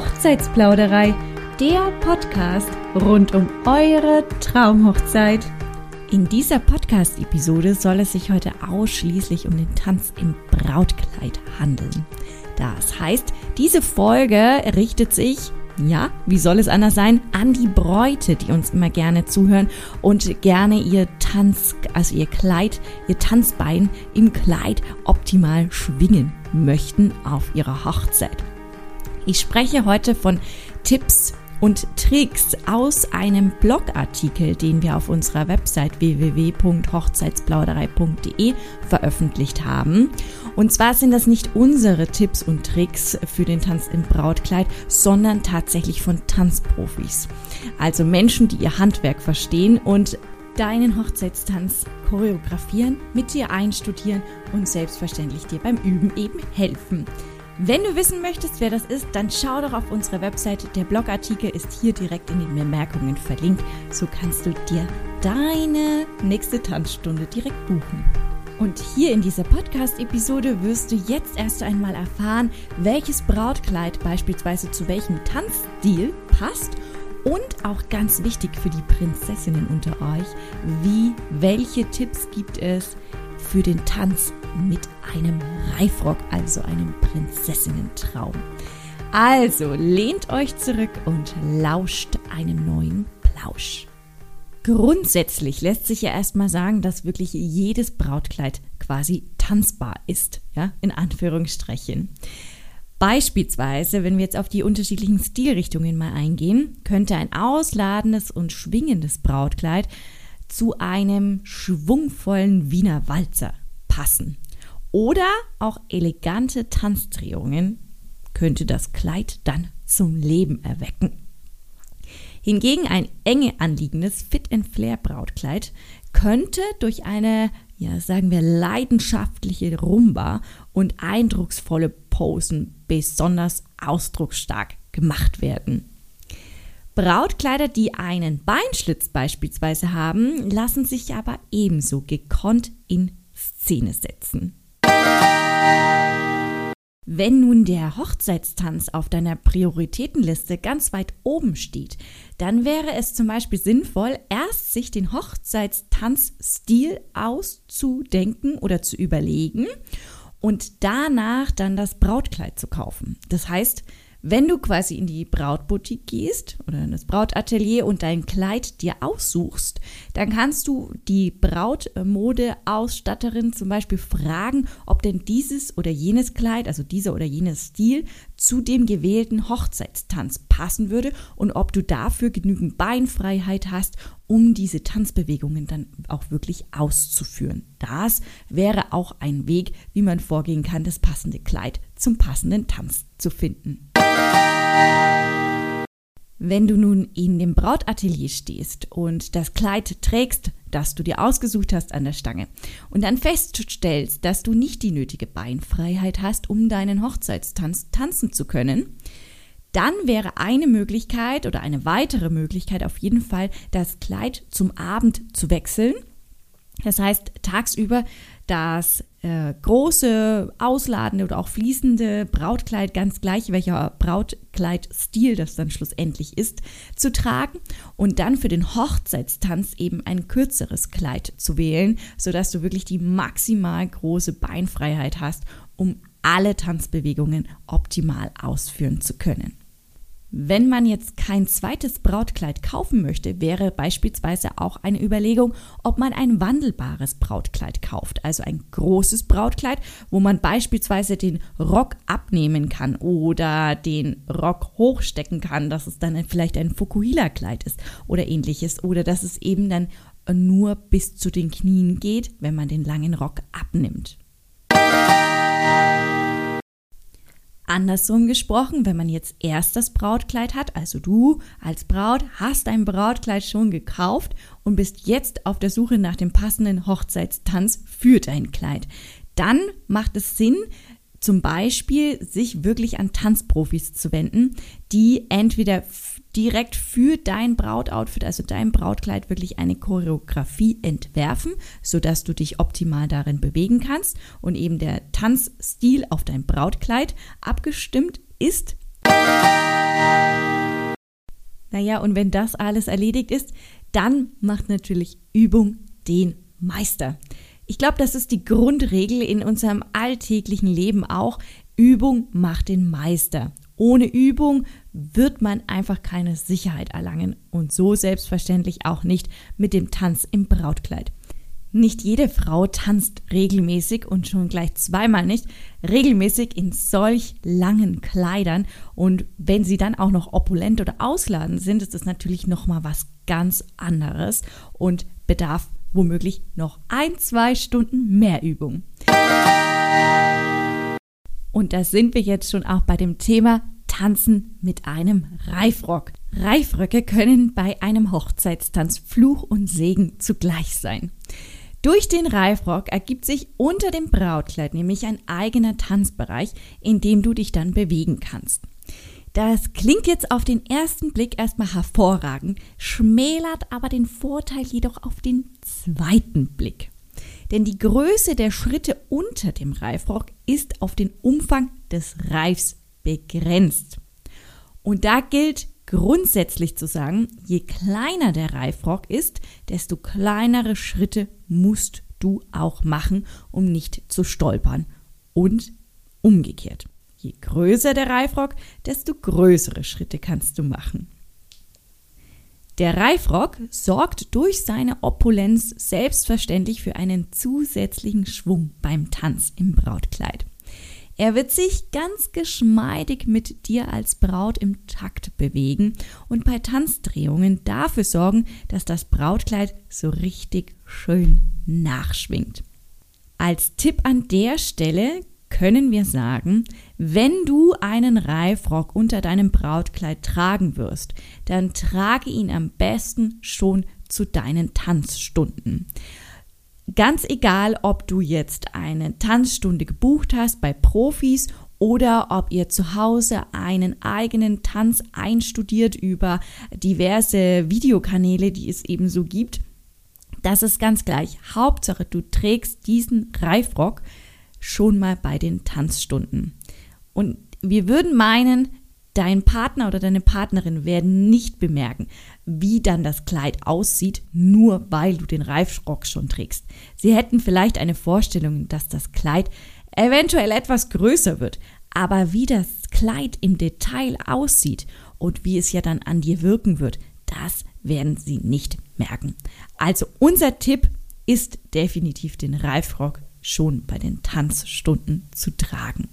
Hochzeitsplauderei, der Podcast rund um eure Traumhochzeit. In dieser Podcast-Episode soll es sich heute ausschließlich um den Tanz im Brautkleid handeln. Das heißt, diese Folge richtet sich ja, wie soll es anders sein, an die Bräute, die uns immer gerne zuhören und gerne ihr Tanz, also ihr Kleid, ihr Tanzbein im Kleid optimal schwingen möchten auf ihrer Hochzeit. Ich spreche heute von Tipps und Tricks aus einem Blogartikel, den wir auf unserer Website www.hochzeitsplauderei.de veröffentlicht haben. Und zwar sind das nicht unsere Tipps und Tricks für den Tanz im Brautkleid, sondern tatsächlich von Tanzprofis. Also Menschen, die ihr Handwerk verstehen und deinen Hochzeitstanz choreografieren, mit dir einstudieren und selbstverständlich dir beim Üben eben helfen. Wenn du wissen möchtest, wer das ist, dann schau doch auf unsere Webseite. Der Blogartikel ist hier direkt in den Bemerkungen verlinkt. So kannst du dir deine nächste Tanzstunde direkt buchen. Und hier in dieser Podcast-Episode wirst du jetzt erst einmal erfahren, welches Brautkleid beispielsweise zu welchem Tanzstil passt und auch ganz wichtig für die Prinzessinnen unter euch, wie, welche Tipps gibt es für den Tanz mit einem Reifrock, also einem Prinzessinnentraum. Also lehnt euch zurück und lauscht einem neuen Plausch. Grundsätzlich lässt sich ja erstmal sagen, dass wirklich jedes Brautkleid quasi tanzbar ist, ja, in Anführungsstrichen. Beispielsweise, wenn wir jetzt auf die unterschiedlichen Stilrichtungen mal eingehen, könnte ein ausladendes und schwingendes Brautkleid zu einem schwungvollen Wiener Walzer passen. Oder auch elegante Tanzdrehungen könnte das Kleid dann zum Leben erwecken. Hingegen ein enge anliegendes Fit and Flair Brautkleid könnte durch eine, ja, sagen wir, leidenschaftliche Rumba und eindrucksvolle Posen besonders ausdrucksstark gemacht werden. Brautkleider, die einen Beinschlitz beispielsweise haben, lassen sich aber ebenso gekonnt in Szene setzen. Wenn nun der Hochzeitstanz auf deiner Prioritätenliste ganz weit oben steht, dann wäre es zum Beispiel sinnvoll, erst sich den Hochzeitstanzstil auszudenken oder zu überlegen und danach dann das Brautkleid zu kaufen. Das heißt, wenn du quasi in die Brautboutique gehst oder in das Brautatelier und dein Kleid dir aussuchst, dann kannst du die Brautmodeausstatterin zum Beispiel fragen, ob denn dieses oder jenes Kleid, also dieser oder jenes Stil, zu dem gewählten Hochzeitstanz passen würde und ob du dafür genügend Beinfreiheit hast, um diese Tanzbewegungen dann auch wirklich auszuführen. Das wäre auch ein Weg, wie man vorgehen kann, das passende Kleid zum passenden Tanz zu finden. Wenn du nun in dem Brautatelier stehst und das Kleid trägst, das du dir ausgesucht hast an der Stange und dann feststellst, dass du nicht die nötige Beinfreiheit hast, um deinen Hochzeitstanz tanzen zu können, dann wäre eine Möglichkeit oder eine weitere Möglichkeit auf jeden Fall, das Kleid zum Abend zu wechseln. Das heißt, tagsüber das äh, große, ausladende oder auch fließende Brautkleid, ganz gleich welcher Brautkleidstil das dann schlussendlich ist, zu tragen und dann für den Hochzeitstanz eben ein kürzeres Kleid zu wählen, sodass du wirklich die maximal große Beinfreiheit hast, um alle Tanzbewegungen optimal ausführen zu können. Wenn man jetzt kein zweites Brautkleid kaufen möchte, wäre beispielsweise auch eine Überlegung, ob man ein wandelbares Brautkleid kauft. Also ein großes Brautkleid, wo man beispielsweise den Rock abnehmen kann oder den Rock hochstecken kann, dass es dann vielleicht ein Fukuhila-Kleid ist oder ähnliches. Oder dass es eben dann nur bis zu den Knien geht, wenn man den langen Rock abnimmt. Andersrum gesprochen, wenn man jetzt erst das Brautkleid hat, also du als Braut hast dein Brautkleid schon gekauft und bist jetzt auf der Suche nach dem passenden Hochzeitstanz für dein Kleid, dann macht es Sinn, zum Beispiel sich wirklich an Tanzprofis zu wenden, die entweder direkt für dein Brautoutfit, also dein Brautkleid, wirklich eine Choreografie entwerfen, sodass du dich optimal darin bewegen kannst und eben der Tanzstil auf dein Brautkleid abgestimmt ist. Naja, und wenn das alles erledigt ist, dann macht natürlich Übung den Meister. Ich glaube, das ist die Grundregel in unserem alltäglichen Leben auch. Übung macht den Meister. Ohne Übung wird man einfach keine Sicherheit erlangen und so selbstverständlich auch nicht mit dem Tanz im Brautkleid. Nicht jede Frau tanzt regelmäßig und schon gleich zweimal nicht regelmäßig in solch langen Kleidern und wenn sie dann auch noch opulent oder ausladend sind, ist das natürlich noch mal was ganz anderes und bedarf womöglich noch ein, zwei Stunden mehr Übung. Und da sind wir jetzt schon auch bei dem Thema Tanzen mit einem Reifrock. Reifröcke können bei einem Hochzeitstanz Fluch und Segen zugleich sein. Durch den Reifrock ergibt sich unter dem Brautkleid nämlich ein eigener Tanzbereich, in dem du dich dann bewegen kannst. Das klingt jetzt auf den ersten Blick erstmal hervorragend, schmälert aber den Vorteil jedoch auf den zweiten Blick. Denn die Größe der Schritte unter dem Reifrock ist auf den Umfang des Reifs begrenzt. Und da gilt grundsätzlich zu sagen, je kleiner der Reifrock ist, desto kleinere Schritte musst du auch machen, um nicht zu stolpern. Und umgekehrt. Je größer der Reifrock, desto größere Schritte kannst du machen. Der Reifrock sorgt durch seine Opulenz selbstverständlich für einen zusätzlichen Schwung beim Tanz im Brautkleid. Er wird sich ganz geschmeidig mit dir als Braut im Takt bewegen und bei Tanzdrehungen dafür sorgen, dass das Brautkleid so richtig schön nachschwingt. Als Tipp an der Stelle können wir sagen, wenn du einen Reifrock unter deinem Brautkleid tragen wirst, dann trage ihn am besten schon zu deinen Tanzstunden. Ganz egal, ob du jetzt eine Tanzstunde gebucht hast bei Profis oder ob ihr zu Hause einen eigenen Tanz einstudiert über diverse Videokanäle, die es eben so gibt. Das ist ganz gleich. Hauptsache, du trägst diesen Reifrock schon mal bei den Tanzstunden. Und wir würden meinen, dein Partner oder deine Partnerin werden nicht bemerken, wie dann das Kleid aussieht, nur weil du den Reifrock schon trägst. Sie hätten vielleicht eine Vorstellung, dass das Kleid eventuell etwas größer wird, aber wie das Kleid im Detail aussieht und wie es ja dann an dir wirken wird, das werden sie nicht merken. Also unser Tipp ist definitiv den Reifrock schon bei den Tanzstunden zu tragen.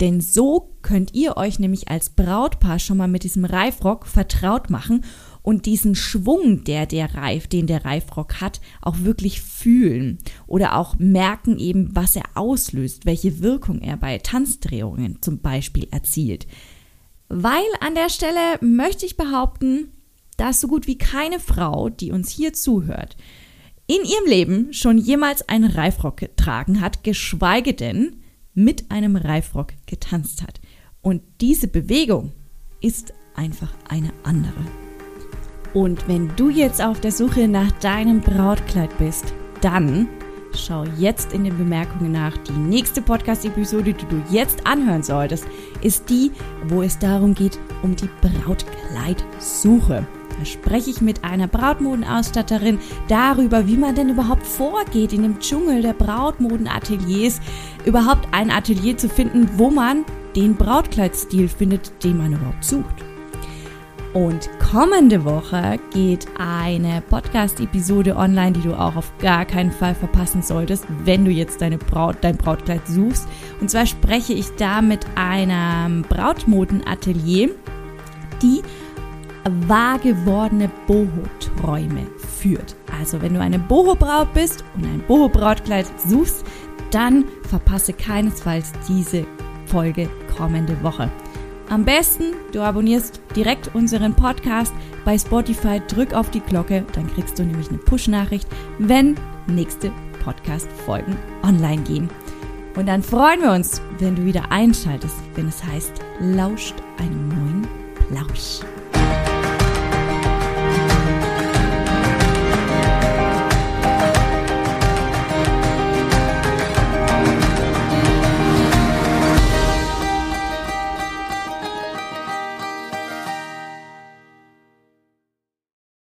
Denn so könnt ihr euch nämlich als Brautpaar schon mal mit diesem Reifrock vertraut machen und diesen Schwung, der der Reif, den der Reifrock hat, auch wirklich fühlen oder auch merken eben, was er auslöst, welche Wirkung er bei Tanzdrehungen zum Beispiel erzielt. Weil an der Stelle möchte ich behaupten, dass so gut wie keine Frau, die uns hier zuhört, in ihrem Leben schon jemals einen Reifrock getragen hat, geschweige denn mit einem Reifrock getanzt hat. Und diese Bewegung ist einfach eine andere. Und wenn du jetzt auf der Suche nach deinem Brautkleid bist, dann schau jetzt in den Bemerkungen nach. Die nächste Podcast-Episode, die du jetzt anhören solltest, ist die, wo es darum geht, um die Brautkleidsuche. Da spreche ich mit einer Brautmodenausstatterin darüber, wie man denn überhaupt vorgeht in dem Dschungel der Brautmodenateliers, überhaupt ein Atelier zu finden, wo man den Brautkleidstil findet, den man überhaupt sucht. Und kommende Woche geht eine Podcast-Episode online, die du auch auf gar keinen Fall verpassen solltest, wenn du jetzt deine Braut, dein Brautkleid suchst. Und zwar spreche ich da mit einem Brautmodenatelier, die wahr gewordene Boho-Träume führt. Also wenn du eine Boho-Braut bist und ein Boho-Brautkleid suchst, dann verpasse keinesfalls diese Folge kommende Woche. Am besten, du abonnierst direkt unseren Podcast bei Spotify, drück auf die Glocke, dann kriegst du nämlich eine Push-Nachricht, wenn nächste Podcast-Folgen online gehen. Und dann freuen wir uns, wenn du wieder einschaltest, wenn es heißt, lauscht einem neuen Plausch.